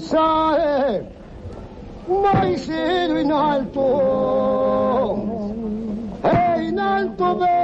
pensare, mai siedo in alto, e in alto bene,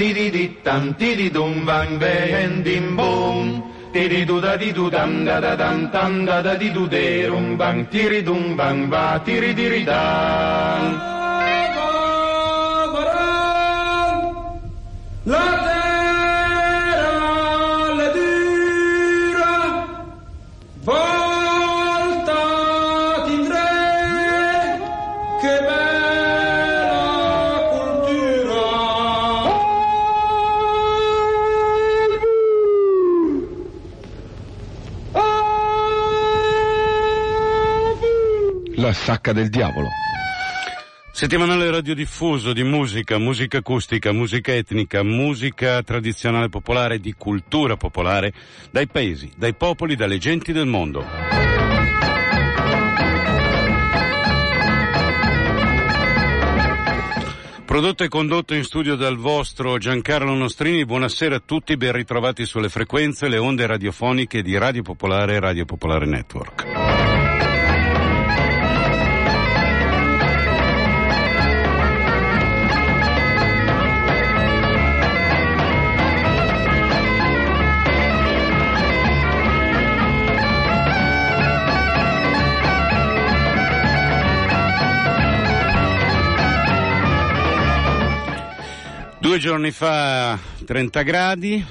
derum bang ti di di tam ti di dum bang ven dim bum. Ti di du da da da dam tam da da di du derum bang ti ri dum bang va ti La sacca del diavolo. Settimanale radiodiffuso di musica, musica acustica, musica etnica, musica tradizionale popolare, di cultura popolare, dai paesi, dai popoli, dalle genti del mondo. Prodotto e condotto in studio dal vostro Giancarlo Nostrini, buonasera a tutti, ben ritrovati sulle frequenze, le onde radiofoniche di Radio Popolare e Radio Popolare Network. Giorni fa 30 gradi,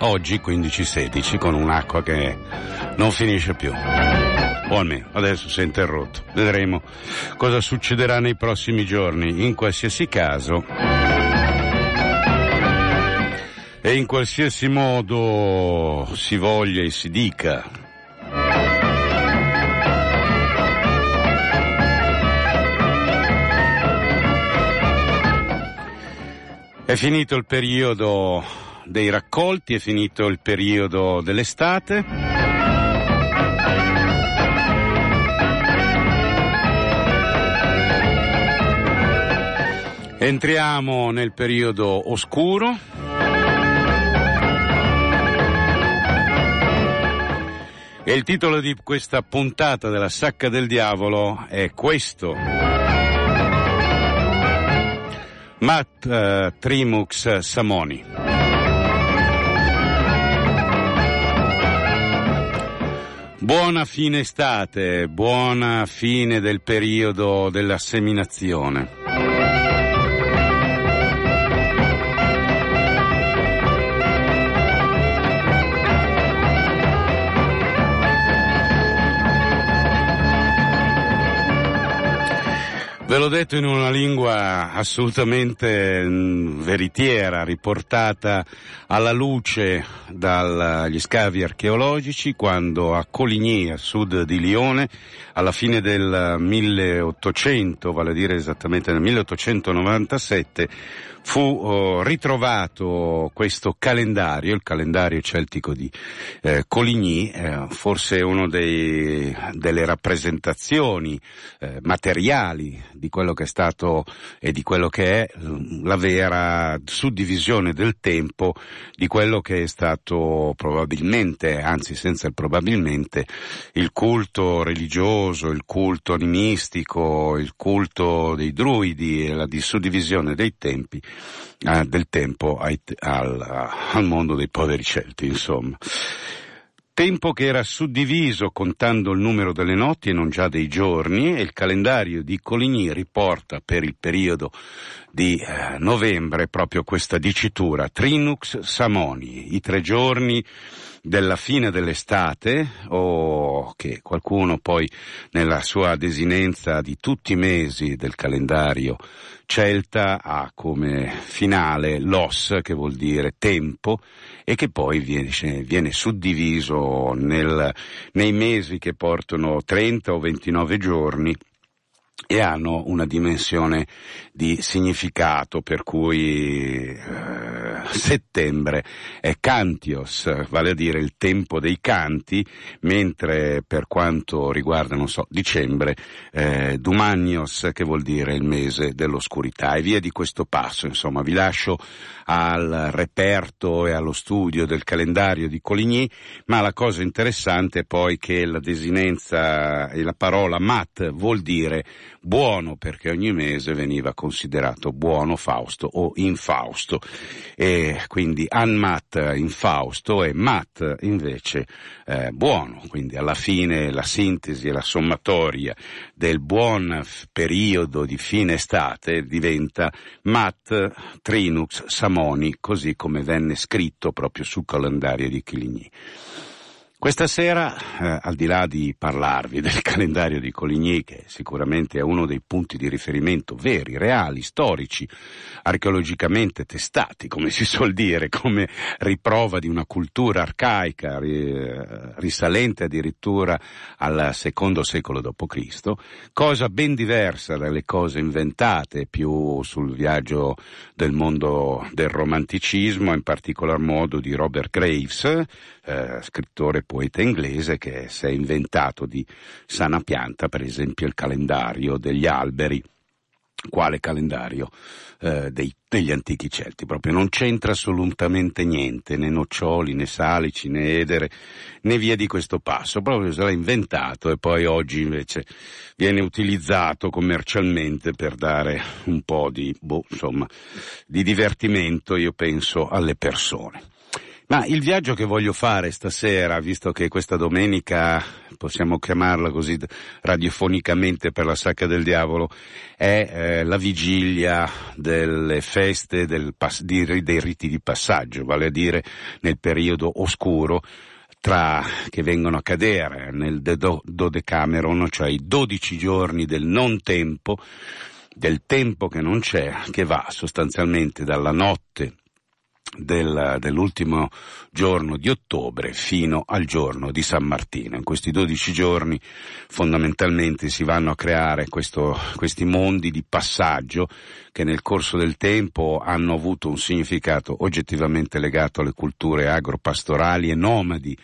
oggi 15-16 con un'acqua che non finisce più. O almeno adesso si è interrotto. Vedremo cosa succederà nei prossimi giorni. In qualsiasi caso e in qualsiasi modo si voglia e si dica È finito il periodo dei raccolti, è finito il periodo dell'estate. Entriamo nel periodo oscuro. E il titolo di questa puntata della Sacca del Diavolo è questo. Matt eh, Trimux Samoni. Buona fine estate, buona fine del periodo della seminazione. Ve l'ho detto in una lingua assolutamente mh, veritiera, riportata alla luce dagli scavi archeologici, quando a Coligny, a sud di Lione, alla fine del 1800, vale a dire esattamente nel 1897, fu oh, ritrovato questo calendario, il calendario celtico di eh, Coligny, eh, forse dei, delle rappresentazioni eh, materiali di quello che è stato e di quello che è la vera suddivisione del tempo di quello che è stato probabilmente, anzi senza il probabilmente, il culto religioso, il culto animistico, il culto dei druidi e la suddivisione dei tempi eh, del tempo ai, al, al mondo dei poveri celti, insomma. Tempo che era suddiviso contando il numero delle notti e non già dei giorni e il calendario di Coligny riporta per il periodo di eh, novembre proprio questa dicitura. Trinux Samoni, i tre giorni della fine dell'estate o che qualcuno poi nella sua desinenza di tutti i mesi del calendario celta ha come finale l'os, che vuol dire tempo, e che poi viene, viene suddiviso nel, nei mesi che portano 30 o 29 giorni e hanno una dimensione di significato per cui eh, settembre è Cantios, vale a dire il tempo dei canti, mentre per quanto riguarda, non so, dicembre, eh, Dumanios che vuol dire il mese dell'oscurità. E via di questo passo, insomma, vi lascio al reperto e allo studio del calendario di Coligny, ma la cosa interessante è poi che la desinenza e la parola mat vuol dire buono perché ogni mese veniva considerato buono Fausto o infausto e quindi anmat infausto e mat invece eh, buono, quindi alla fine la sintesi e la sommatoria del buon periodo di fine estate diventa mat trinux samoni così come venne scritto proprio sul calendario di Chiligny. Questa sera, eh, al di là di parlarvi del calendario di Coligny, che sicuramente è uno dei punti di riferimento veri, reali, storici, archeologicamente testati, come si suol dire, come riprova di una cultura arcaica eh, risalente addirittura al secondo secolo d.C., cosa ben diversa dalle cose inventate più sul viaggio del mondo del romanticismo, in particolar modo di Robert Graves, eh, scrittore poeta inglese che si è inventato di sana pianta, per esempio, il calendario degli alberi quale calendario eh, dei, degli antichi Celti, proprio non c'entra assolutamente niente, né noccioli, né salici, né edere, né via di questo passo, proprio se l'ha inventato e poi oggi invece viene utilizzato commercialmente per dare un po' di, boh, insomma, di divertimento, io penso, alle persone. Ma il viaggio che voglio fare stasera, visto che questa domenica, possiamo chiamarla così radiofonicamente per la sacca del diavolo, è eh, la vigilia delle feste del, di, dei riti di passaggio, vale a dire nel periodo oscuro tra, che vengono a cadere nel dodecameron, cioè i dodici giorni del non tempo, del tempo che non c'è, che va sostanzialmente dalla notte del, dell'ultimo giorno di ottobre fino al giorno di San Martino. In questi 12 giorni fondamentalmente si vanno a creare questo, questi mondi di passaggio che nel corso del tempo hanno avuto un significato oggettivamente legato alle culture agropastorali e nomadi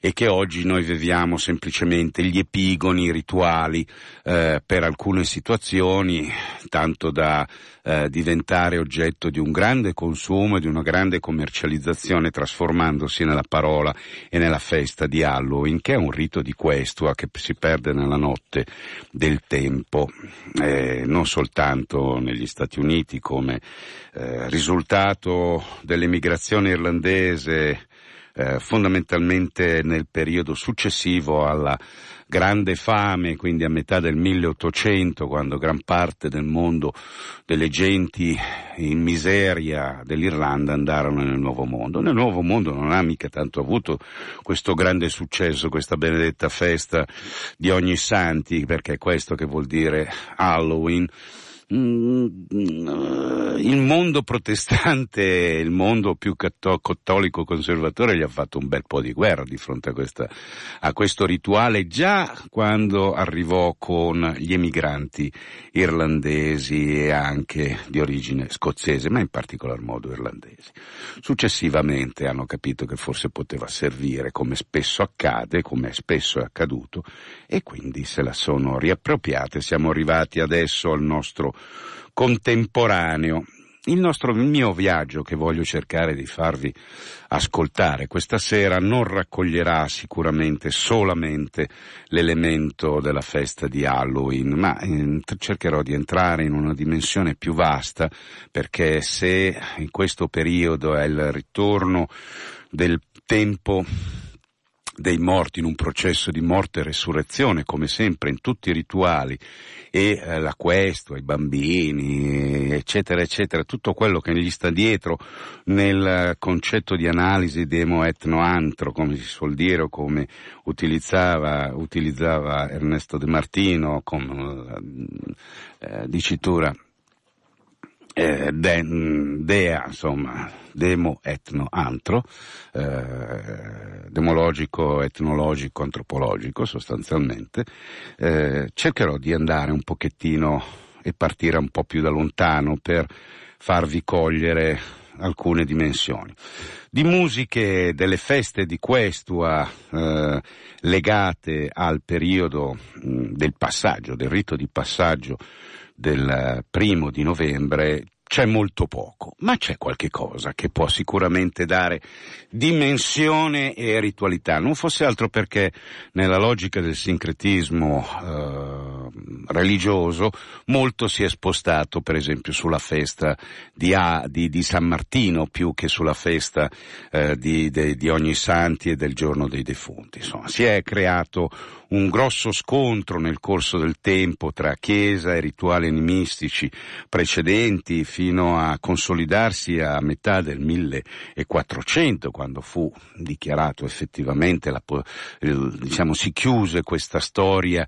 e che oggi noi viviamo semplicemente gli epigoni rituali eh, per alcune situazioni, tanto da eh, diventare oggetto di un grande consumo e di una grande commercializzazione trasformandosi nella parola e nella festa di Halloween, che è un rito di questua che si perde nella notte del tempo, eh, non soltanto negli Stati Uniti come eh, risultato dell'emigrazione irlandese eh, fondamentalmente nel periodo successivo alla grande fame, quindi a metà del 1800, quando gran parte del mondo delle genti in miseria dell'Irlanda andarono nel Nuovo Mondo. Nel Nuovo Mondo non ha mica tanto avuto questo grande successo, questa benedetta festa di ogni santi, perché è questo che vuol dire Halloween il mondo protestante, il mondo più cattolico conservatore gli ha fatto un bel po' di guerra di fronte a, questa, a questo rituale già quando arrivò con gli emigranti irlandesi e anche di origine scozzese, ma in particolar modo irlandesi. Successivamente hanno capito che forse poteva servire come spesso accade, come spesso è accaduto, e quindi se la sono riappropriate. Siamo arrivati adesso al nostro contemporaneo. Il, nostro, il mio viaggio che voglio cercare di farvi ascoltare questa sera non raccoglierà sicuramente solamente l'elemento della festa di Halloween, ma eh, cercherò di entrare in una dimensione più vasta perché se in questo periodo è il ritorno del tempo dei morti in un processo di morte e resurrezione, come sempre in tutti i rituali, e eh, la questua, i bambini, eccetera, eccetera, tutto quello che gli sta dietro nel concetto di analisi demo etno antro, come si suol dire, o come utilizzava, utilizzava Ernesto De Martino, come eh, dicitura eh, de, dea, insomma, demo etno antro, eh, demologico, etnologico, antropologico sostanzialmente, eh, cercherò di andare un pochettino e partire un po' più da lontano per farvi cogliere alcune dimensioni. Di musiche delle feste di Questua eh, legate al periodo mh, del passaggio, del rito di passaggio del primo di novembre c'è molto poco, ma c'è qualche cosa che può sicuramente dare dimensione e ritualità, non fosse altro perché nella logica del sincretismo eh, religioso molto si è spostato per esempio sulla festa di, A, di, di San Martino più che sulla festa eh, di, di ogni santi e del giorno dei defunti. Insomma, si è creato un grosso scontro nel corso del tempo tra Chiesa e rituali animistici precedenti fino a consolidarsi a metà del 1400 quando fu dichiarato effettivamente la, diciamo si chiuse questa storia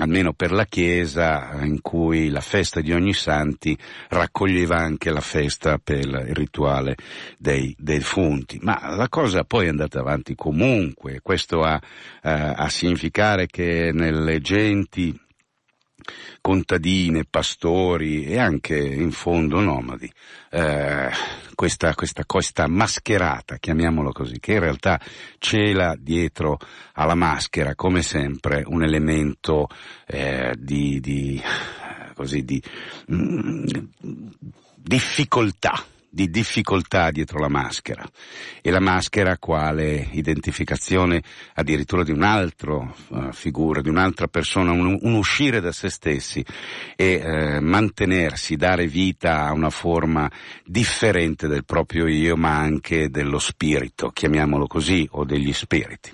almeno per la Chiesa in cui la festa di ogni santi raccoglieva anche la festa per il rituale dei defunti ma la cosa poi è andata avanti comunque questo ha, eh, ha significato verificare che nelle genti contadine, pastori e anche in fondo nomadi, eh, questa, questa, questa mascherata, chiamiamolo così, che in realtà cela dietro alla maschera come sempre un elemento eh, di, di, così, di mh, mm, difficoltà di difficoltà dietro la maschera e la maschera quale identificazione addirittura di un'altra uh, figura, di un'altra persona, un, un, uscire da se stessi e uh, mantenersi, dare vita a una forma differente del proprio io ma anche dello spirito, chiamiamolo così, o degli spiriti.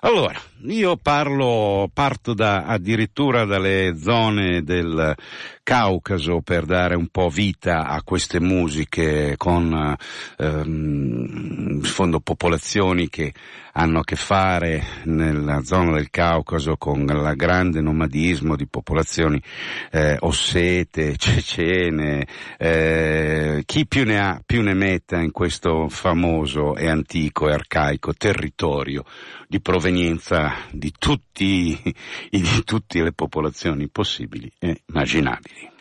Allora, io parlo, parto da, addirittura dalle zone del Caucaso per dare un po' vita a queste musiche con ehm, in fondo popolazioni che hanno a che fare nella zona del Caucaso con il grande nomadismo di popolazioni eh, ossete, cecene, eh, chi più ne ha più ne metta in questo famoso e antico e arcaico territorio di provenienza di tutti, di tutte le popolazioni possibili e immaginabili.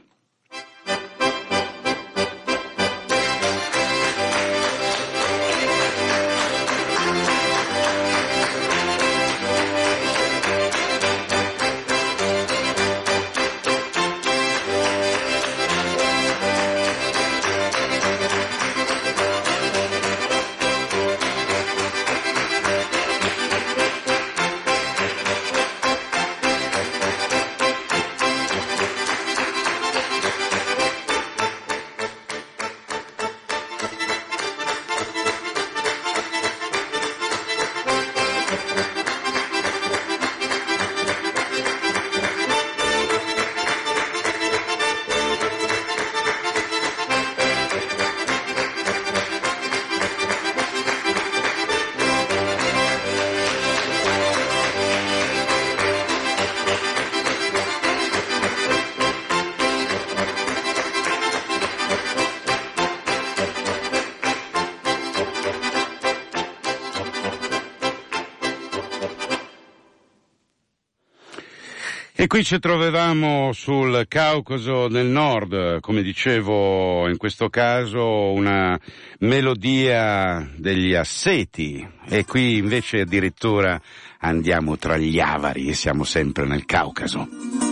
Qui ci trovavamo sul Caucaso del Nord, come dicevo in questo caso una melodia degli asseti e qui invece addirittura andiamo tra gli avari e siamo sempre nel Caucaso.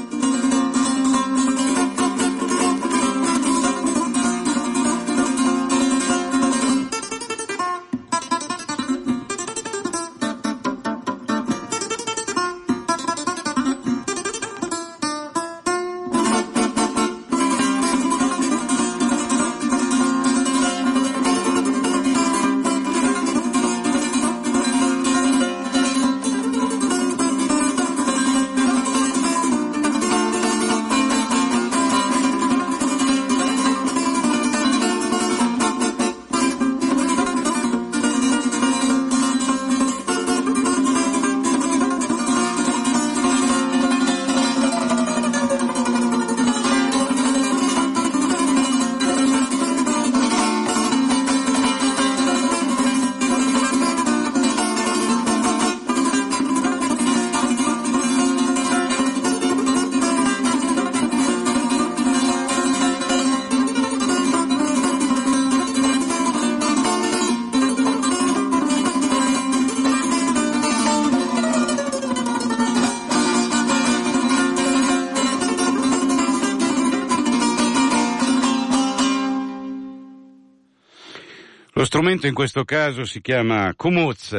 Lo strumento in questo caso si chiama Kumuz,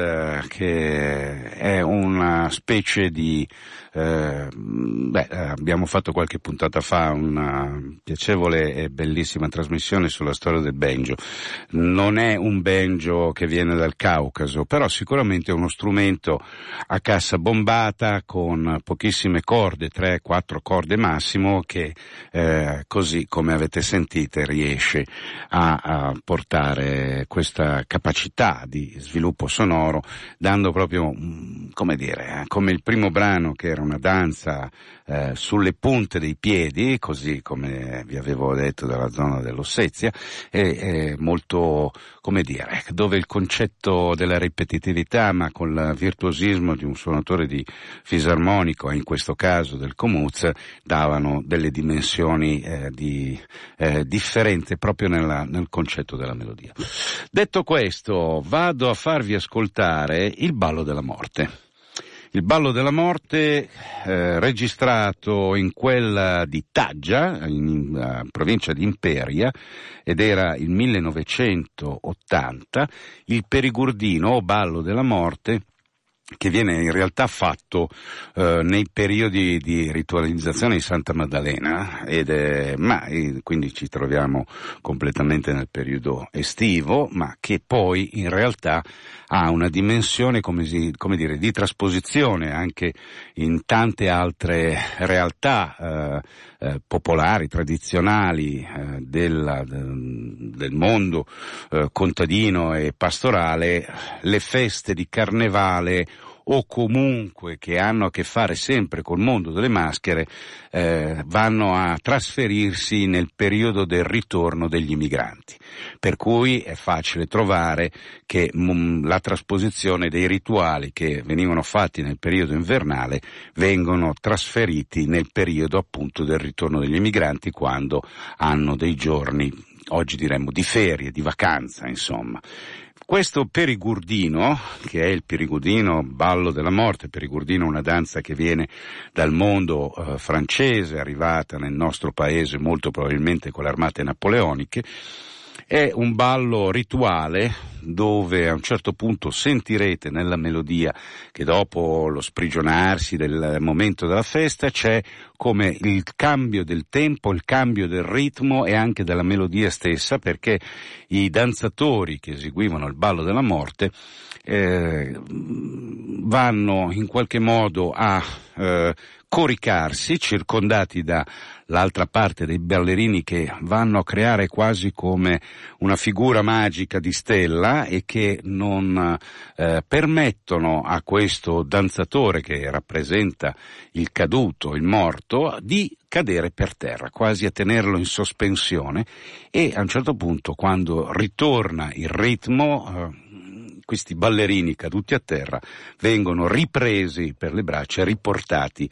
che è una specie di eh, beh, abbiamo fatto qualche puntata fa una piacevole e bellissima trasmissione sulla storia del banjo. Non è un banjo che viene dal Caucaso, però sicuramente è uno strumento a cassa bombata con pochissime corde, 3-4 corde massimo, che eh, così come avete sentito riesce a, a portare questa capacità di sviluppo sonoro, dando proprio, mm, come dire, eh, come il primo brano che era una danza eh, sulle punte dei piedi, così come vi avevo detto dalla zona dell'Ossetia, e, e molto, come dire, dove il concetto della ripetitività, ma con il virtuosismo di un suonatore di fisarmonico, e in questo caso del Comuz, davano delle dimensioni eh, di, eh, differenti proprio nella, nel concetto della melodia. Detto questo, vado a farvi ascoltare il ballo della morte. Il ballo della morte, eh, registrato in quella di Taggia, in, in uh, provincia di Imperia, ed era il 1980, il perigurdino o ballo della morte che viene in realtà fatto eh, nei periodi di ritualizzazione di Santa Maddalena, è, ma eh, quindi ci troviamo completamente nel periodo estivo, ma che poi in realtà ha una dimensione come, si, come dire, di trasposizione anche in tante altre realtà eh, eh, popolari, tradizionali eh, della, del mondo eh, contadino e pastorale, le feste di carnevale o comunque che hanno a che fare sempre col mondo delle maschere eh, vanno a trasferirsi nel periodo del ritorno degli immigranti. Per cui è facile trovare che mh, mm, la trasposizione dei rituali che venivano fatti nel periodo invernale vengono trasferiti nel periodo appunto del ritorno degli immigranti quando hanno dei giorni oggi diremmo di ferie, di vacanza, insomma. Questo perigurdino, che è il perigurdino ballo della morte, perigurdino è una danza che viene dal mondo eh, francese, arrivata nel nostro paese molto probabilmente con le armate napoleoniche, è un ballo rituale dove a un certo punto sentirete nella melodia che dopo lo sprigionarsi del momento della festa c'è come il cambio del tempo, il cambio del ritmo e anche della melodia stessa perché i danzatori che eseguivano il ballo della morte eh, vanno in qualche modo a eh, coricarsi circondati da l'altra parte dei ballerini che vanno a creare quasi come una figura magica di stella e che non eh, permettono a questo danzatore che rappresenta il caduto, il morto, di cadere per terra, quasi a tenerlo in sospensione. E a un certo punto quando ritorna il ritmo eh, questi ballerini caduti a terra vengono ripresi per le braccia, riportati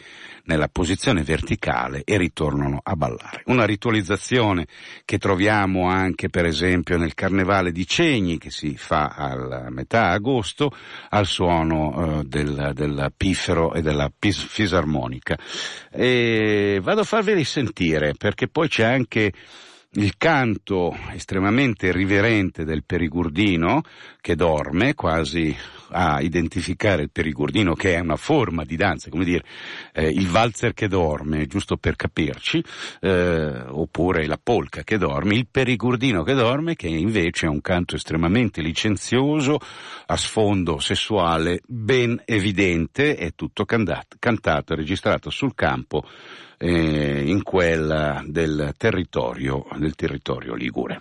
nella posizione verticale e ritornano a ballare. Una ritualizzazione che troviamo anche per esempio nel Carnevale di Cegni che si fa a metà agosto al suono eh, del, del piffero e della pis- fisarmonica. E vado a farveli sentire perché poi c'è anche il canto estremamente riverente del perigurdino che dorme quasi a identificare il perigurdino che è una forma di danza, come dire eh, il valzer che dorme, giusto per capirci, eh, oppure la polca che dorme, il perigurdino che dorme che invece è un canto estremamente licenzioso, a sfondo sessuale ben evidente, è tutto cantato e registrato sul campo eh, in quella del territorio, del territorio ligure.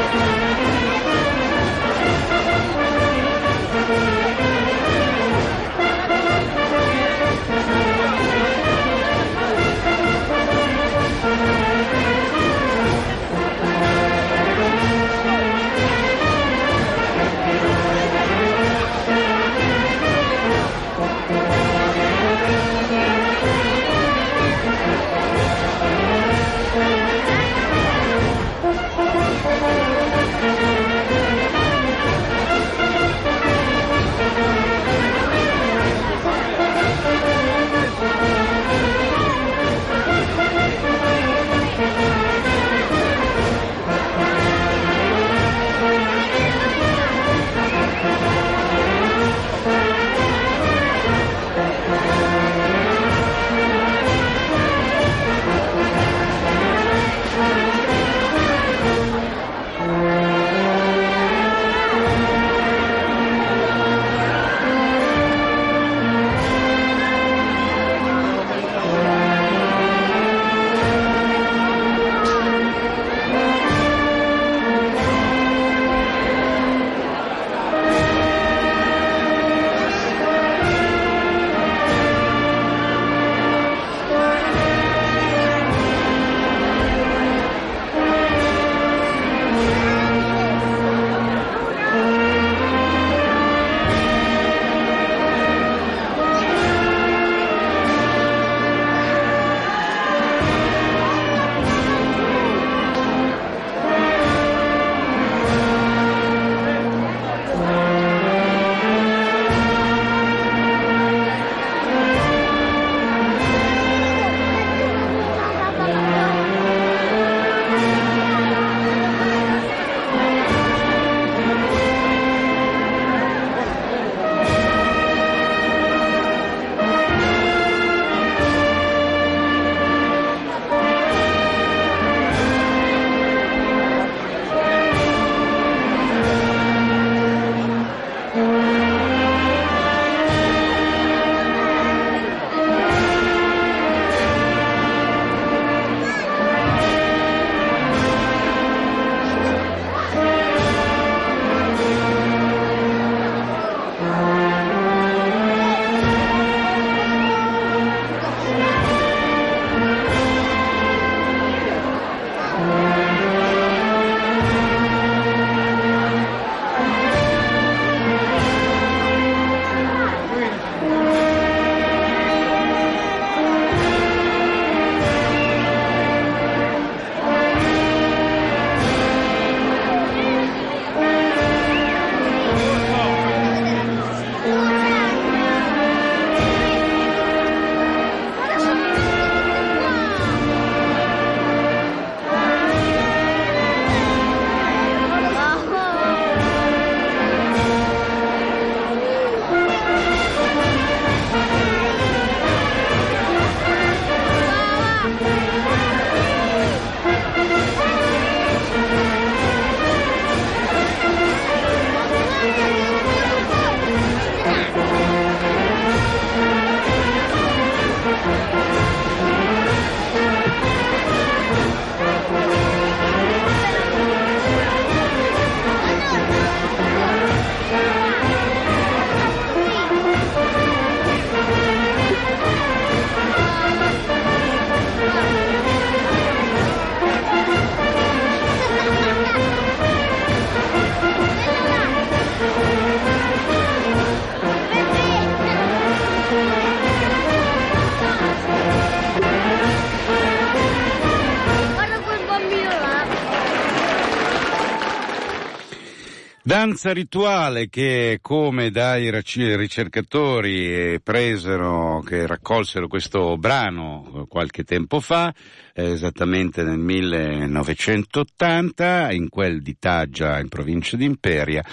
Thank you. Danza rituale che come dai ricercatori presero, che raccolsero questo brano qualche tempo fa, esattamente nel 1980, in quel di Taggia in provincia di Imperia,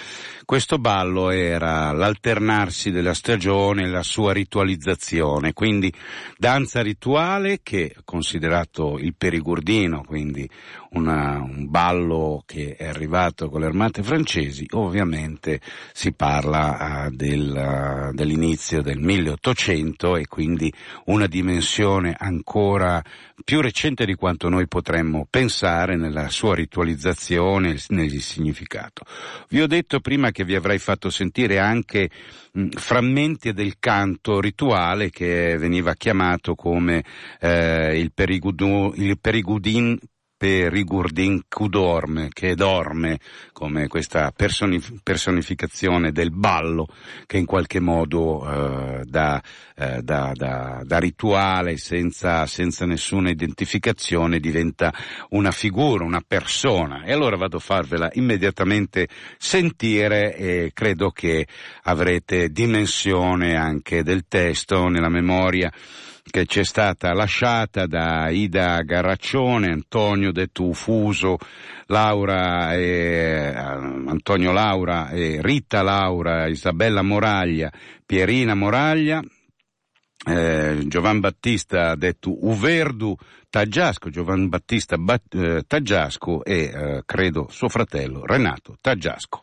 questo ballo era l'alternarsi della stagione la sua ritualizzazione, quindi danza rituale che considerato il perigurdino, quindi una, un ballo che è arrivato con le armate francesi, ovviamente si parla uh, del, uh, dell'inizio del 1800 e quindi una dimensione ancora più recente di quanto noi potremmo pensare nella sua ritualizzazione nel significato. Vi ho detto prima che vi avrei fatto sentire anche frammenti del canto rituale che veniva chiamato come eh, il, perigudu, il perigudin per Rigurdin Kudorme, che dorme, come questa personif- personificazione del ballo che in qualche modo eh, da, eh, da, da, da, rituale, senza, senza nessuna identificazione, diventa una figura, una persona. E allora vado a farvela immediatamente sentire e credo che avrete dimensione anche del testo nella memoria che ci è stata lasciata da Ida Garraccione, Antonio detto Ufuso, Laura e, eh, Antonio Laura e Rita Laura, Isabella Moraglia, Pierina Moraglia, eh, Giovan Battista detto Uverdu Taggiasco, Giovan Battista Bat, eh, Taggiasco e eh, credo suo fratello Renato Taggiasco.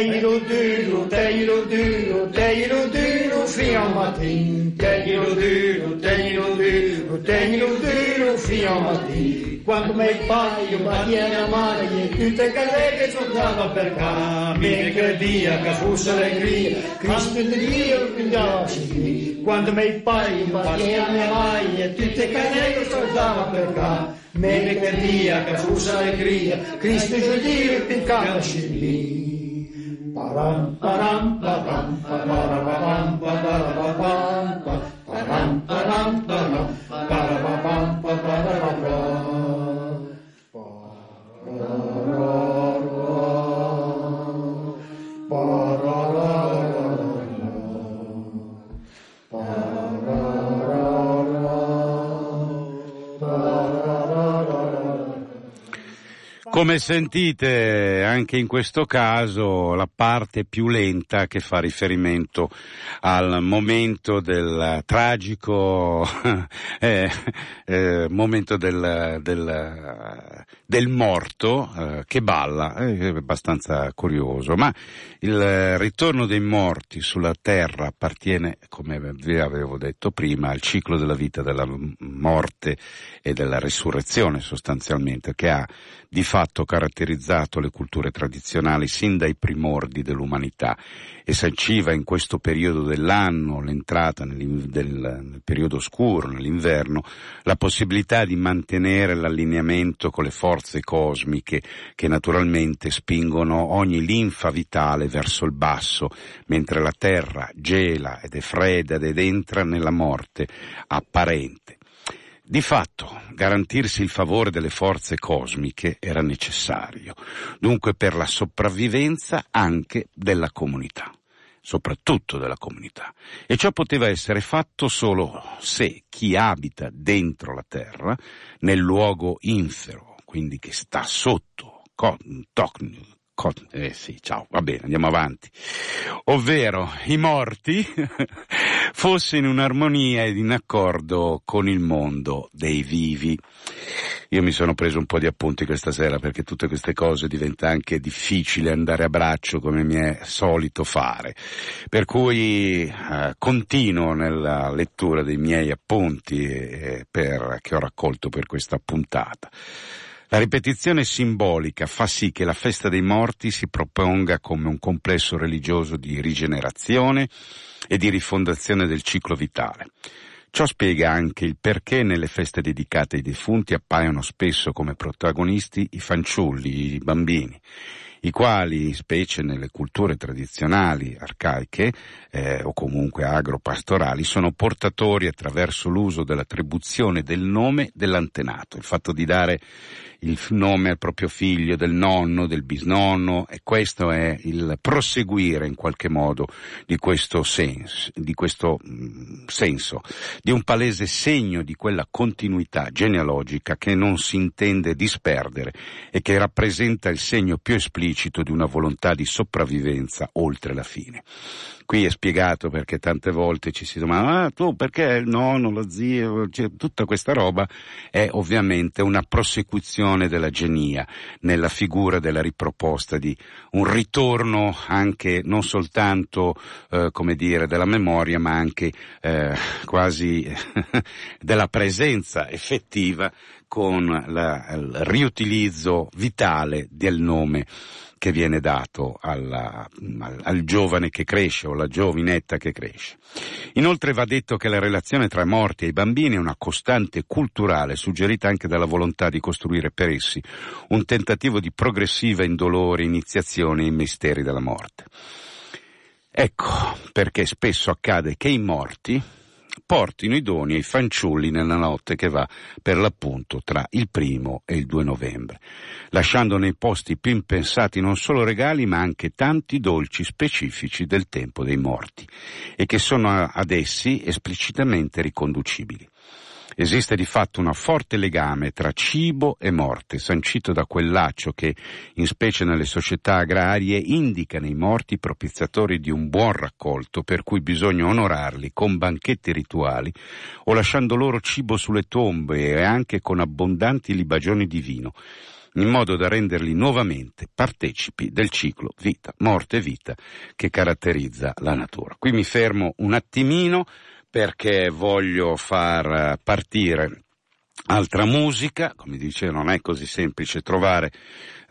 Teiro duro, teiro duro, teiro duro fino ao matim. Teiro duro, teiro duro, teiro duro fino ao matim. Quando meu pai batia na maglia, tutte cadere tornava per cá. Mica dia che fosse allegria, Cristo di Dio pigliavasi. Quando meu pai batia na maglia, tutte cadere tornava per cá. Mica dia che fosse allegria, Cristo di Dio pigliavasi. Param param param param param param param param param Come sentite anche in questo caso la parte più lenta che fa riferimento al momento del tragico eh, eh, momento del, del, del morto eh, che balla, è abbastanza curioso, ma il ritorno dei morti sulla terra appartiene, come vi avevo detto prima, al ciclo della vita, della morte e della risurrezione sostanzialmente, che ha di fatto caratterizzato le culture tradizionali sin dai primordi dell'umanità e sanciva in questo periodo dell'anno, l'entrata nel, del, nel periodo scuro, nell'inverno, la possibilità di mantenere l'allineamento con le forze cosmiche che naturalmente spingono ogni linfa vitale verso il basso, mentre la terra gela ed è fredda ed entra nella morte apparente. Di fatto, garantirsi il favore delle forze cosmiche era necessario, dunque per la sopravvivenza anche della comunità, soprattutto della comunità. E ciò poteva essere fatto solo se chi abita dentro la terra, nel luogo infero, quindi che sta sotto, eh sì, ciao, va bene, andiamo avanti. Ovvero i morti fossero in armonia ed in accordo con il mondo dei vivi. Io mi sono preso un po' di appunti questa sera perché tutte queste cose diventa anche difficile andare a braccio come mi è solito fare. Per cui eh, continuo nella lettura dei miei appunti eh, per, che ho raccolto per questa puntata. La ripetizione simbolica fa sì che la festa dei morti si proponga come un complesso religioso di rigenerazione e di rifondazione del ciclo vitale. Ciò spiega anche il perché nelle feste dedicate ai defunti appaiono spesso come protagonisti i fanciulli, i bambini, i quali, specie nelle culture tradizionali arcaiche eh, o comunque agropastorali, sono portatori attraverso l'uso dell'attribuzione del nome dell'antenato, il fatto di dare il nome al proprio figlio, del nonno, del bisnonno e questo è il proseguire in qualche modo di questo senso, di questo mh, senso, di un palese segno di quella continuità genealogica che non si intende disperdere e che rappresenta il segno più esplicito di una volontà di sopravvivenza oltre la fine. Qui è spiegato perché tante volte ci si domanda, ah tu perché il nonno, lo zio, cioè, tutta questa roba è ovviamente una prosecuzione della genia nella figura della riproposta di un ritorno anche non soltanto, eh, come dire, della memoria, ma anche eh, quasi della presenza effettiva con la, il riutilizzo vitale del nome che viene dato alla, al, al, giovane che cresce o alla giovinetta che cresce. Inoltre va detto che la relazione tra morti e bambini è una costante culturale suggerita anche dalla volontà di costruire per essi un tentativo di progressiva indolore iniziazione ai misteri della morte. Ecco perché spesso accade che i morti, portino i doni ai fanciulli nella notte che va per l'appunto tra il primo e il 2 novembre, lasciando nei posti più impensati non solo regali ma anche tanti dolci specifici del tempo dei morti e che sono ad essi esplicitamente riconducibili. Esiste di fatto un forte legame tra cibo e morte, sancito da quel laccio che, in specie nelle società agrarie, indica nei morti propiziatori di un buon raccolto, per cui bisogna onorarli con banchetti rituali o lasciando loro cibo sulle tombe e anche con abbondanti libagioni di vino in modo da renderli nuovamente partecipi del ciclo vita, morte, vita che caratterizza la natura. Qui mi fermo un attimino perché voglio far partire altra musica, come dicevo non è così semplice trovare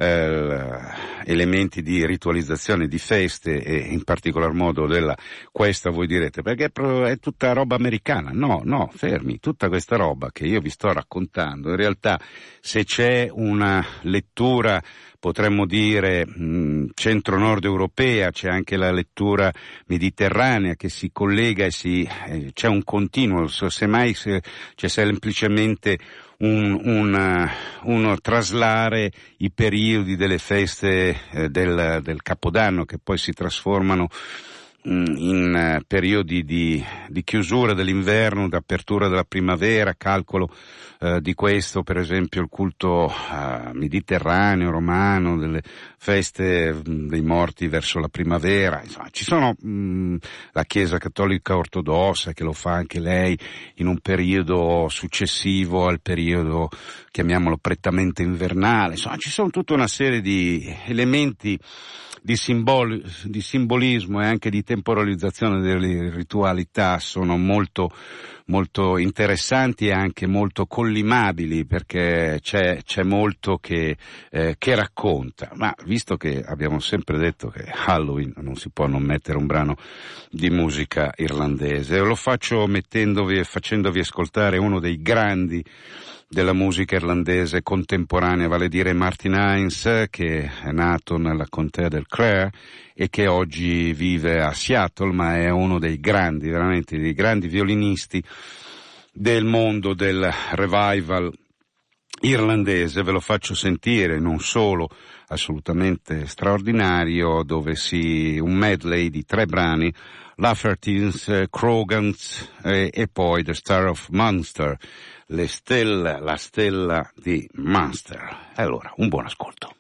eh, elementi di ritualizzazione di feste e in particolar modo della questa voi direte perché è tutta roba americana. No no fermi tutta questa roba che io vi sto raccontando in realtà se c'è una lettura potremmo dire centro-nord europea, c'è anche la lettura mediterranea che si collega e si, eh, c'è un continuo, semmai se, c'è semplicemente un, un, uno traslare i periodi delle feste eh, del, del Capodanno che poi si trasformano in eh, periodi di, di, chiusura dell'inverno, d'apertura della primavera, calcolo eh, di questo per esempio il culto eh, mediterraneo, romano, delle feste mh, dei morti verso la primavera, insomma ci sono mh, la Chiesa cattolica ortodossa che lo fa anche lei in un periodo successivo al periodo chiamiamolo prettamente invernale, insomma ci sono tutta una serie di elementi di, simboli, di simbolismo e anche di temporalizzazione delle ritualità sono molto, molto interessanti e anche molto collimabili perché c'è, c'è molto che, eh, che, racconta. Ma visto che abbiamo sempre detto che Halloween non si può non mettere un brano di musica irlandese, lo faccio mettendovi e facendovi ascoltare uno dei grandi della musica irlandese contemporanea, vale a dire Martin Hines, che è nato nella contea del Clare e che oggi vive a Seattle, ma è uno dei grandi, veramente dei grandi violinisti del mondo del revival irlandese, ve lo faccio sentire, non solo assolutamente straordinario, dove si un medley di tre brani, Lafferty's, eh, Crogans eh, e poi The Star of Munster, le stelle, la stella di Munster. Allora, un buon ascolto.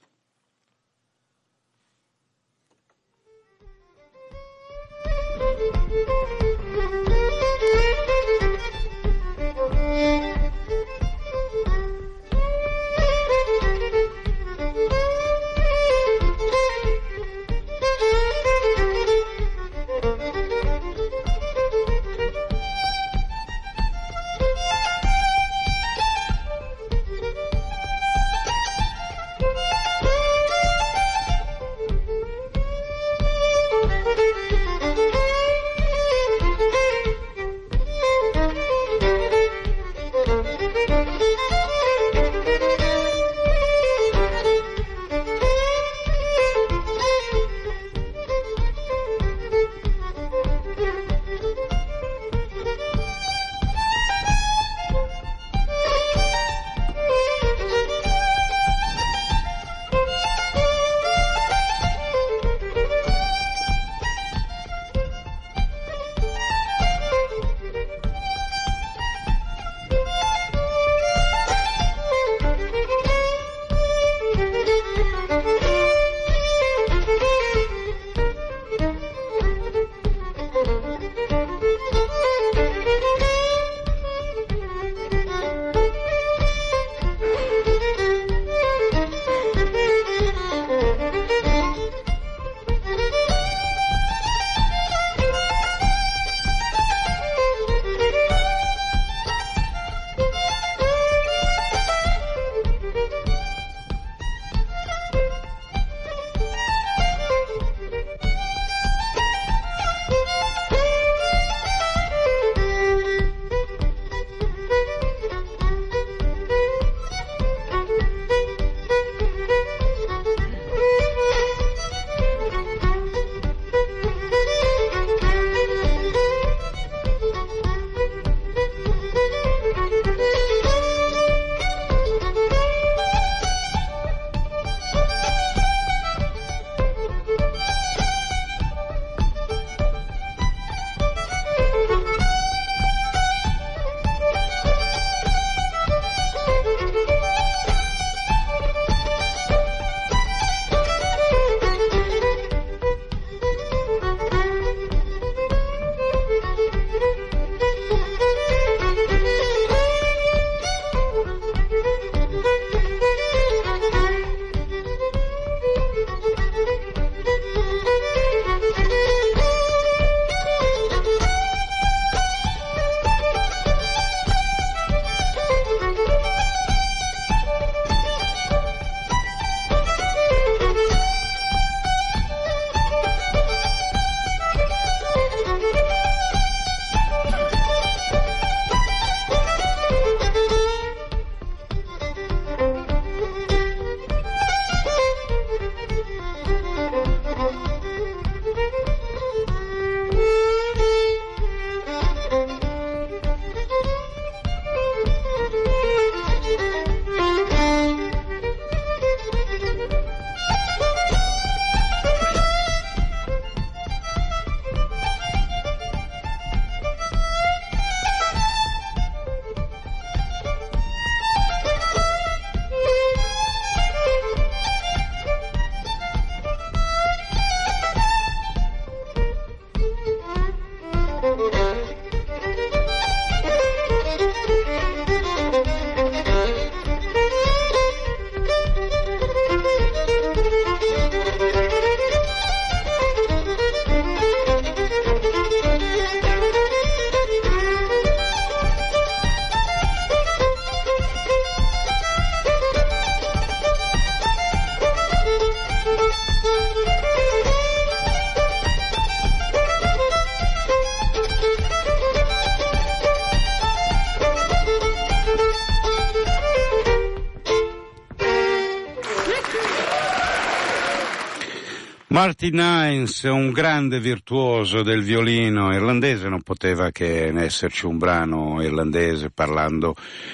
Martin Hines, un grande virtuoso del violino irlandese, non poteva che esserci un brano irlandese parlando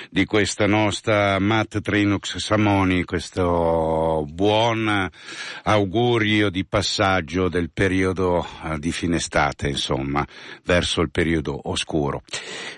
di questa nostra Matt Trinux Samoni, questo buon augurio di passaggio del periodo eh, di fine estate, insomma, verso il periodo oscuro.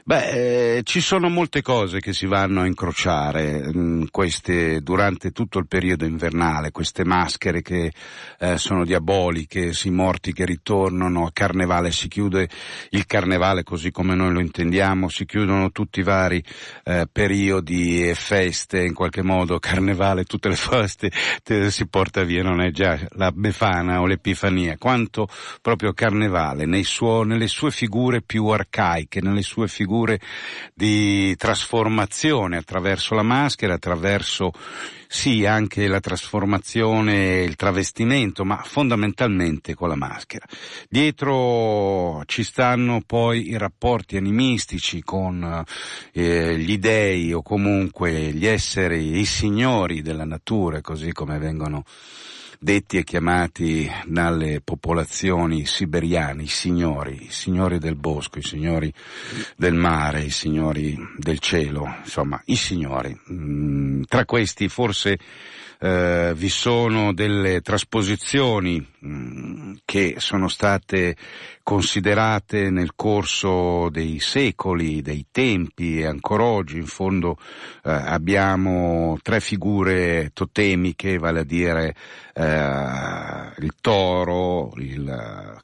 Beh, eh, ci sono molte cose che si vanno a incrociare mm, queste, durante tutto il periodo invernale, queste maschere che eh, sono diaboliche, i morti che ritornano, a carnevale si chiude il carnevale così come noi lo intendiamo, si chiudono tutti i vari eh, periodi e feste, in qualche modo carnevale, tutte le feste te, si porta via, non è già la Befana o l'Epifania, quanto proprio carnevale suo, nelle sue figure più arcaiche, nelle sue figure di trasformazione attraverso la maschera, attraverso sì, anche la trasformazione, il travestimento, ma fondamentalmente con la maschera. Dietro ci stanno poi i rapporti animistici con eh, gli dei o comunque gli esseri, i signori della natura, così come vengono detti e chiamati dalle popolazioni siberiane, i signori, i signori del bosco, i signori del mare, i signori del cielo, insomma, i signori. Mm, tra questi forse eh, vi sono delle trasposizioni mh, mm, che sono state considerate nel corso dei secoli, dei tempi e ancora oggi in fondo eh, abbiamo tre figure totemiche, vale a dire eh, il toro, il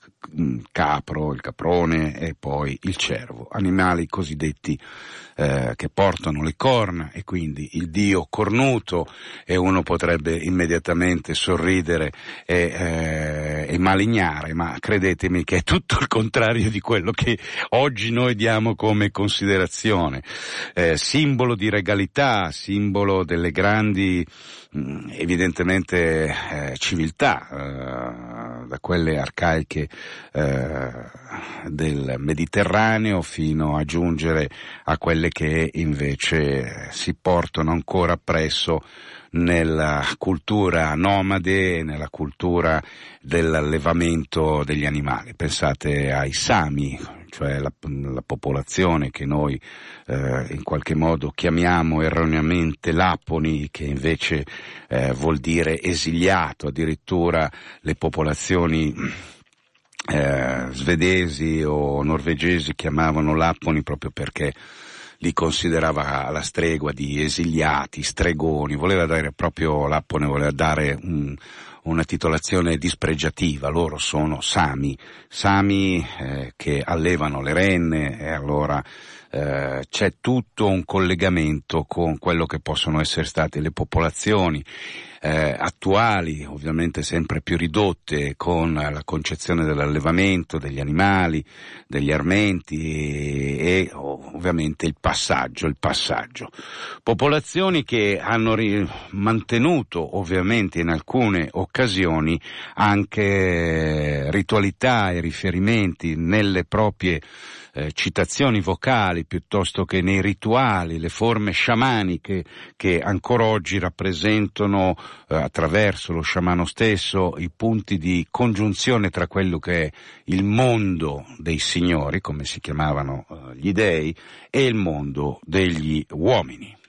capro, il caprone e poi il cervo, animali cosiddetti eh, che portano le corna e quindi il dio cornuto e uno potrebbe immediatamente sorridere e, eh, e malignare, ma credetemi che è tutto il contrario di quello che oggi noi diamo come considerazione. Eh, simbolo di regalità, simbolo delle grandi evidentemente eh, civiltà, eh, da quelle arcaiche eh, del Mediterraneo fino a giungere a quelle che invece si portano ancora appresso nella cultura nomade, nella cultura dell'allevamento degli animali. Pensate ai Sami, cioè la, la popolazione che noi eh, in qualche modo chiamiamo erroneamente Laponi, che invece eh, vuol dire esiliato, addirittura le popolazioni eh, svedesi o norvegesi chiamavano Lapponi proprio perché li considerava alla stregua di esiliati, stregoni, voleva dare proprio Lappone, voleva dare un, una titolazione dispregiativa, loro sono Sami, Sami eh, che allevano le renne e allora eh, c'è tutto un collegamento con quello che possono essere state le popolazioni eh, attuali, ovviamente sempre più ridotte, con la concezione dell'allevamento degli animali, degli armenti e, e ovviamente il passaggio, il passaggio. Popolazioni che hanno ri- mantenuto ovviamente in alcune occasioni anche ritualità e riferimenti nelle proprie eh, citazioni vocali piuttosto che nei rituali, le forme sciamaniche che ancora oggi rappresentano eh, attraverso lo sciamano stesso i punti di congiunzione tra quello che è il mondo dei signori, come si chiamavano eh, gli dei, e il mondo degli uomini.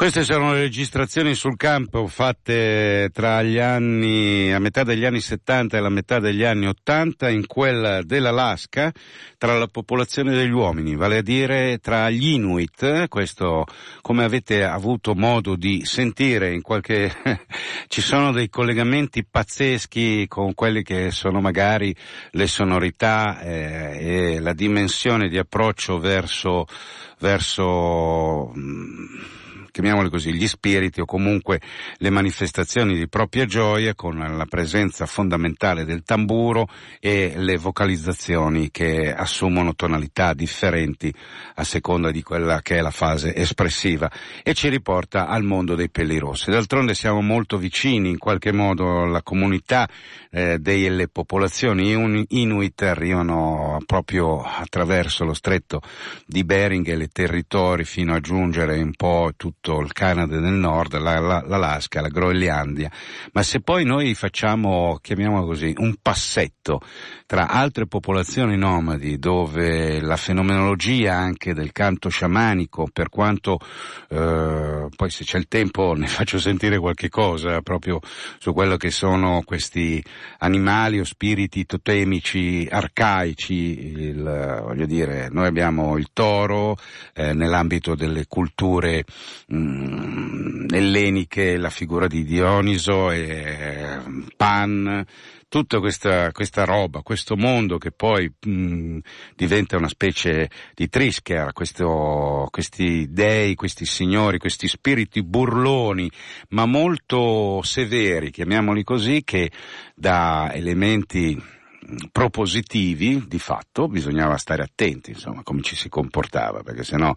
Queste sono le registrazioni sul campo fatte tra gli anni, a metà degli anni 70 e la metà degli anni 80 in quella dell'Alaska tra la popolazione degli uomini, vale a dire tra gli Inuit, questo come avete avuto modo di sentire in qualche, ci sono dei collegamenti pazzeschi con quelle che sono magari le sonorità eh, e la dimensione di approccio verso, verso mh, chiamiamoli così, gli spiriti o comunque le manifestazioni di propria gioia con la presenza fondamentale del tamburo e le vocalizzazioni che assumono tonalità differenti a seconda di quella che è la fase espressiva e ci riporta al mondo dei pelli rossi. D'altronde siamo molto vicini in qualche modo alla comunità eh, delle popolazioni Inuit arrivano proprio attraverso lo stretto di Bering e le territori fino a giungere un po' tutto il Canada del Nord, la, la, l'Alaska, la Groenlandia. Ma se poi noi facciamo, chiamiamolo così, un passetto tra altre popolazioni nomadi dove la fenomenologia anche del canto sciamanico, per quanto eh, poi se c'è il tempo ne faccio sentire qualche cosa proprio su quello che sono questi animali o spiriti totemici arcaici, il, voglio dire, noi abbiamo il toro eh, nell'ambito delle culture mh, mm, elleniche, la figura di Dioniso e Pan, tutta questa, questa, roba, questo mondo che poi mh, diventa una specie di trischera, questo, questi dei, questi signori, questi spiriti burloni, ma molto severi, chiamiamoli così, che da elementi propositivi, di fatto, bisognava stare attenti, insomma, come ci si comportava, perché sennò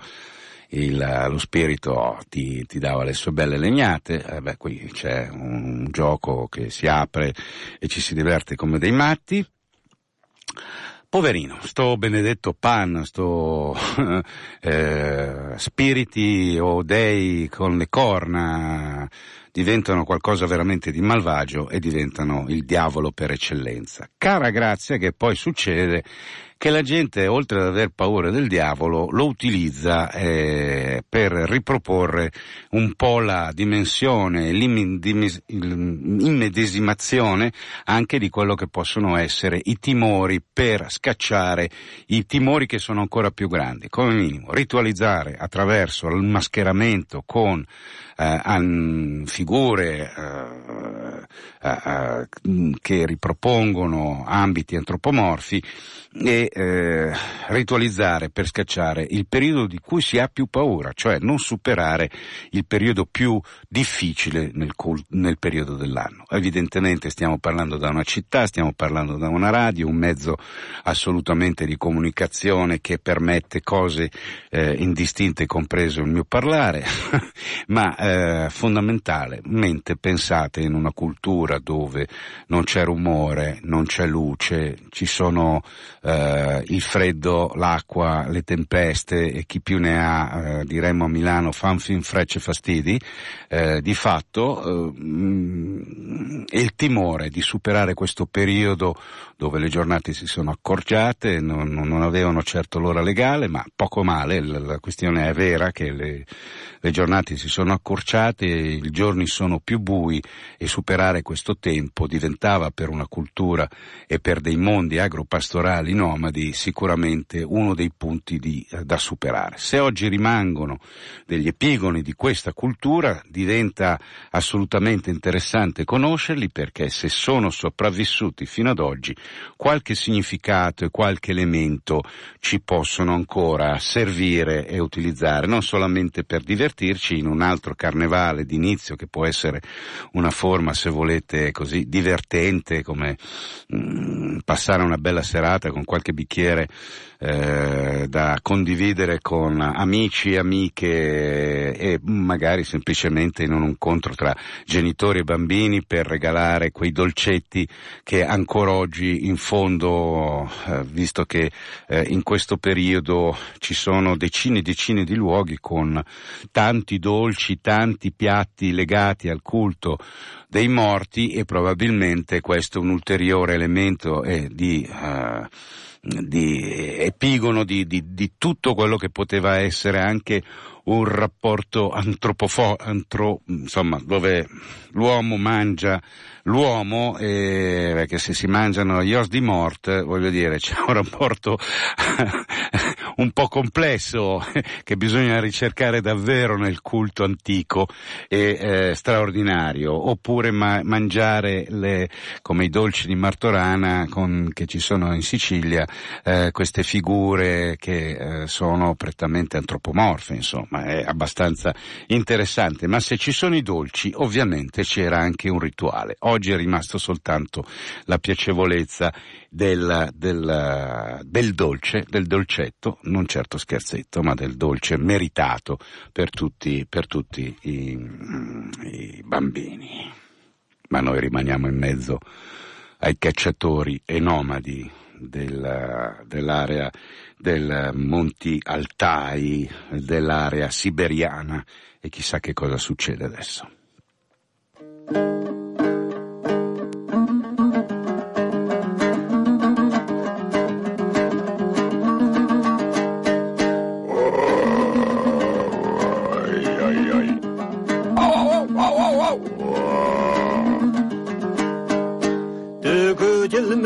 il, lo spirito ti, ti, dava le sue belle legnate, eh beh, qui c'è un gioco che si apre e ci si diverte come dei matti. Poverino, sto benedetto Pan, sto eh, spiriti o dei con le corna diventano qualcosa veramente di malvagio e diventano il diavolo per eccellenza. Cara grazia che poi succede che la gente, oltre ad aver paura del diavolo, lo utilizza eh, per riproporre un po' la dimensione, l'immedesimazione anche di quello che possono essere i timori per scacciare i timori che sono ancora più grandi. Come minimo, ritualizzare attraverso il mascheramento con eh, figure eh, eh, eh, che ripropongono ambiti antropomorfi e eh, ritualizzare per scacciare il periodo di cui si ha più paura, cioè non superare il periodo più difficile nel, nel periodo dell'anno. Evidentemente stiamo parlando da una città, stiamo parlando da una radio, un mezzo assolutamente di comunicazione che permette cose eh, indistinte, compreso il mio parlare, ma eh, fondamentalmente pensate in una cultura dove non c'è rumore, non c'è luce, ci sono eh, il freddo, l'acqua, le tempeste e chi più ne ha, eh, diremmo a Milano, fanfin frecce fastidi, eh, di fatto eh, e il timore di superare questo periodo dove le giornate si sono accorciate, non, non avevano certo l'ora legale, ma poco male, la, questione è vera che le, le giornate si sono accorciate, i giorni sono più bui e superare questo tempo diventava per una cultura e per dei mondi agropastorali nomadi sicuramente uno dei punti di, eh, da superare. Se oggi rimangono degli epigoni di questa cultura diventa assolutamente interessante conoscerli perché se sono sopravvissuti fino ad oggi qualche significato e qualche elemento ci possono ancora servire e utilizzare non solamente per divertirci in un altro carnevale d'inizio che può essere una forma, se volete, così divertente come mm, passare una bella serata con qualche bicchiere eh, da condividere con amici, amiche e magari semplicemente in un incontro tra genitori e bambini per regalare quei dolcetti che ancora oggi in fondo, eh, visto che eh, in questo periodo ci sono decine e decine di luoghi con tanti dolci, tanti piatti legati al culto dei morti e probabilmente questo è un ulteriore elemento eh, di uh, di epigono di, di, di tutto quello che poteva essere anche un rapporto antropofo, antro, insomma, dove l'uomo mangia l'uomo, eh, perché se si mangiano gli os di morte, voglio dire, c'è un rapporto un po' complesso che bisogna ricercare davvero nel culto antico e eh, straordinario, oppure ma- mangiare le, come i dolci di Martorana con, che ci sono in Sicilia, eh, queste figure che eh, sono prettamente antropomorfe, insomma, è abbastanza interessante, ma se ci sono i dolci ovviamente c'era anche un rituale. Oggi è rimasto soltanto la piacevolezza del, del, del dolce, del dolcetto, non certo scherzetto, ma del dolce meritato per tutti, per tutti i, i bambini. Ma noi rimaniamo in mezzo ai cacciatori e nomadi del, dell'area del Monti Altai, dell'area siberiana e chissà che cosa succede adesso.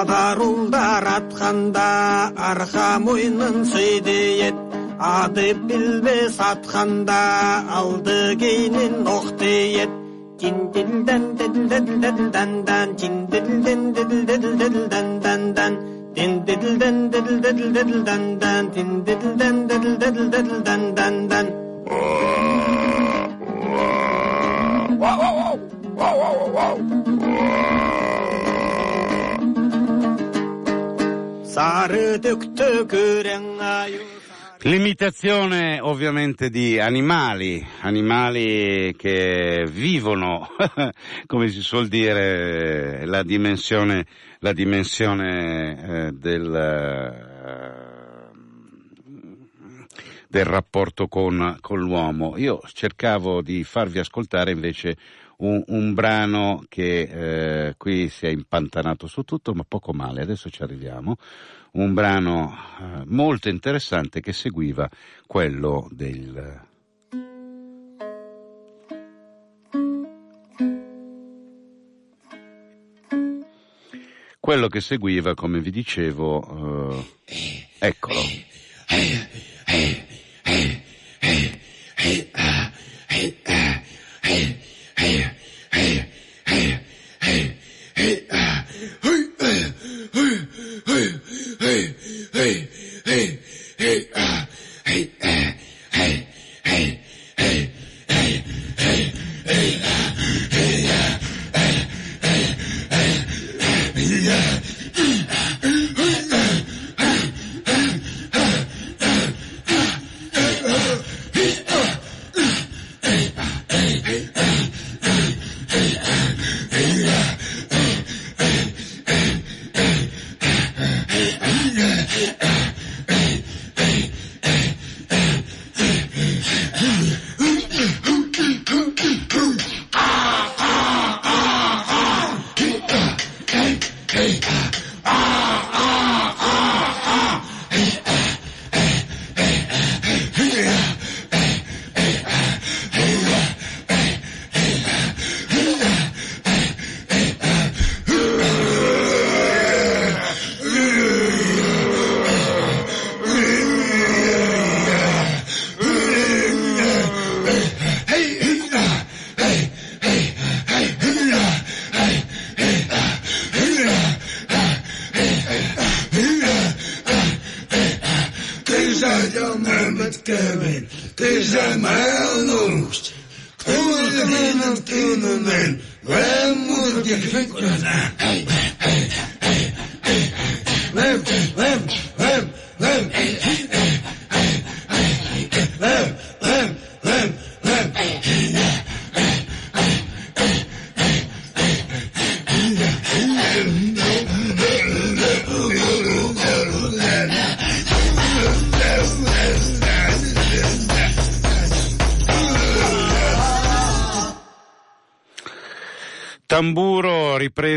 адарулдар атқанда арқа мойнын сөйдеет адып білбес атқанда алды кейінен оқ тиет. L'imitazione ovviamente di animali, animali che vivono, come si suol dire, la dimensione, la dimensione eh, del, eh, del rapporto con, con l'uomo. Io cercavo di farvi ascoltare invece un, un brano che eh, qui si è impantanato su tutto, ma poco male, adesso ci arriviamo un brano eh, molto interessante che seguiva quello del quello che seguiva, come vi dicevo, eh, eccolo. Τι αμάρουν όμω! Κούνε, δεν είναι ο Τίμερμαν! Βαμ, μου δείχνει!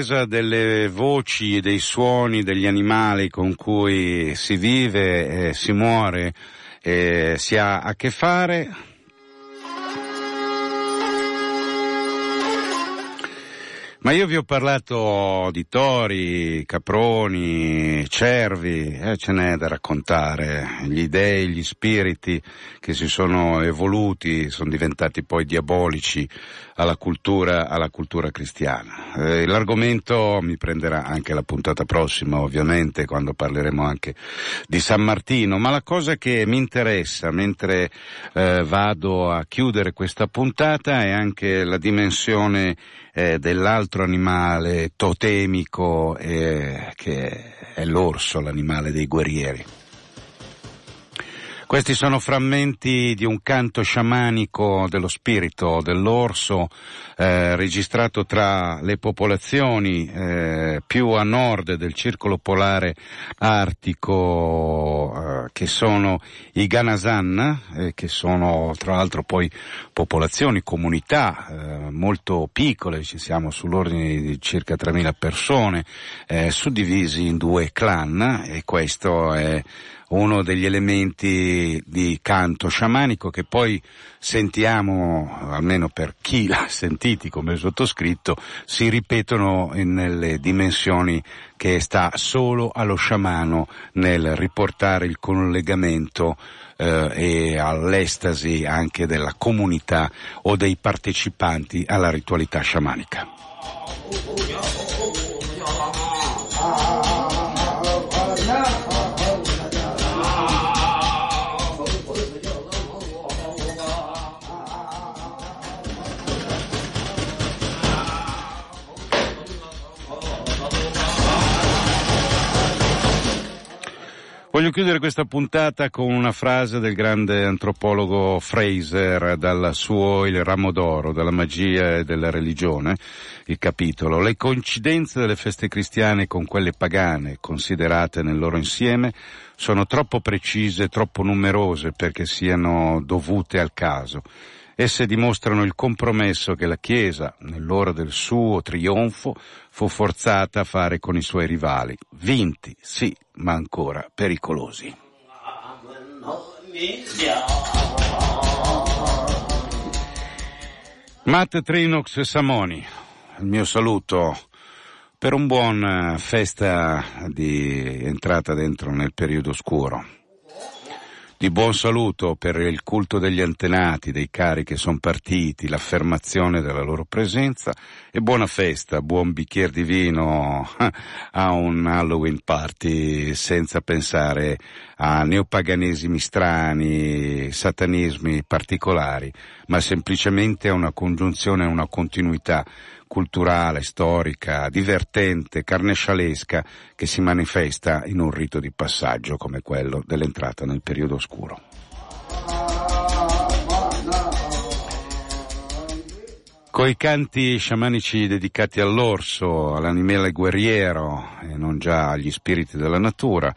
Ripresa delle voci e dei suoni degli animali con cui si vive, eh, si muore, eh, si ha a che fare. Ma io vi ho parlato di tori, caproni, cervi, eh, ce n'è da raccontare. Gli dei, gli spiriti che si sono evoluti, sono diventati poi diabolici alla cultura, alla cultura cristiana. Eh, l'argomento mi prenderà anche la puntata prossima, ovviamente, quando parleremo anche di San Martino, ma la cosa che mi interessa mentre eh, vado a chiudere questa puntata è anche la dimensione eh, dell'altro animale totemico eh, che è l'orso, l'animale dei guerrieri. Questi sono frammenti di un canto sciamanico dello spirito dell'orso eh, registrato tra le popolazioni eh, più a nord del circolo polare artico eh, che sono i Ganasan, eh, che sono tra l'altro poi popolazioni, comunità eh, molto piccole, ci siamo sull'ordine di circa 3.000 persone, eh, suddivisi in due clan e questo è uno degli elementi di canto sciamanico che poi sentiamo, almeno per chi l'ha sentiti come sottoscritto, si ripetono nelle dimensioni che sta solo allo sciamano nel riportare il collegamento eh, e all'estasi anche della comunità o dei partecipanti alla ritualità sciamanica. Voglio chiudere questa puntata con una frase del grande antropologo Fraser dal suo Il ramo d'oro, della magia e della religione, il capitolo. Le coincidenze delle feste cristiane con quelle pagane, considerate nel loro insieme, sono troppo precise, troppo numerose perché siano dovute al caso. Esse dimostrano il compromesso che la Chiesa, nell'ora del suo trionfo, fu forzata a fare con i suoi rivali. Vinti, sì, ma ancora pericolosi. Matt Trinox Samoni, il mio saluto per un buon festa di entrata dentro nel periodo scuro di buon saluto per il culto degli antenati, dei cari che sono partiti, l'affermazione della loro presenza e buona festa, buon bicchiere di vino a un Halloween party senza pensare a neopaganesimi strani, satanismi particolari, ma semplicemente a una congiunzione, a una continuità culturale, storica, divertente, carnescialesca che si manifesta in un rito di passaggio come quello dell'entrata nel periodo oscuro. Coi canti sciamanici dedicati all'orso, all'animale guerriero e non già agli spiriti della natura,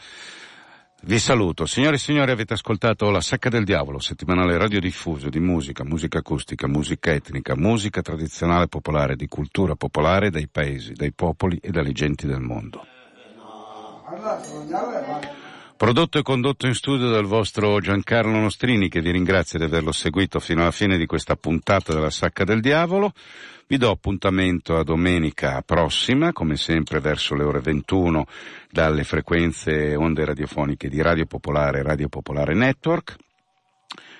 vi saluto. Signore e signori, avete ascoltato La Sacca del Diavolo, settimanale radiodiffuso di musica, musica acustica, musica etnica, musica tradizionale popolare, di cultura popolare dai paesi, dai popoli e dalle genti del mondo. Prodotto e condotto in studio dal vostro Giancarlo Nostrini, che vi ringrazio di averlo seguito fino alla fine di questa puntata della Sacca del Diavolo. Vi do appuntamento a domenica prossima, come sempre verso le ore 21, dalle frequenze onde radiofoniche di Radio Popolare e Radio Popolare Network.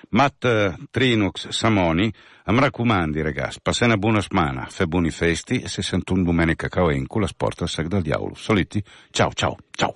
Matt Trinux Samoni, Amracumandi, ragazzi, passate una buona settimana, fe festi e 61 domenica caoencu, la sport al Sac del Diavolo. Soliti, ciao ciao, ciao.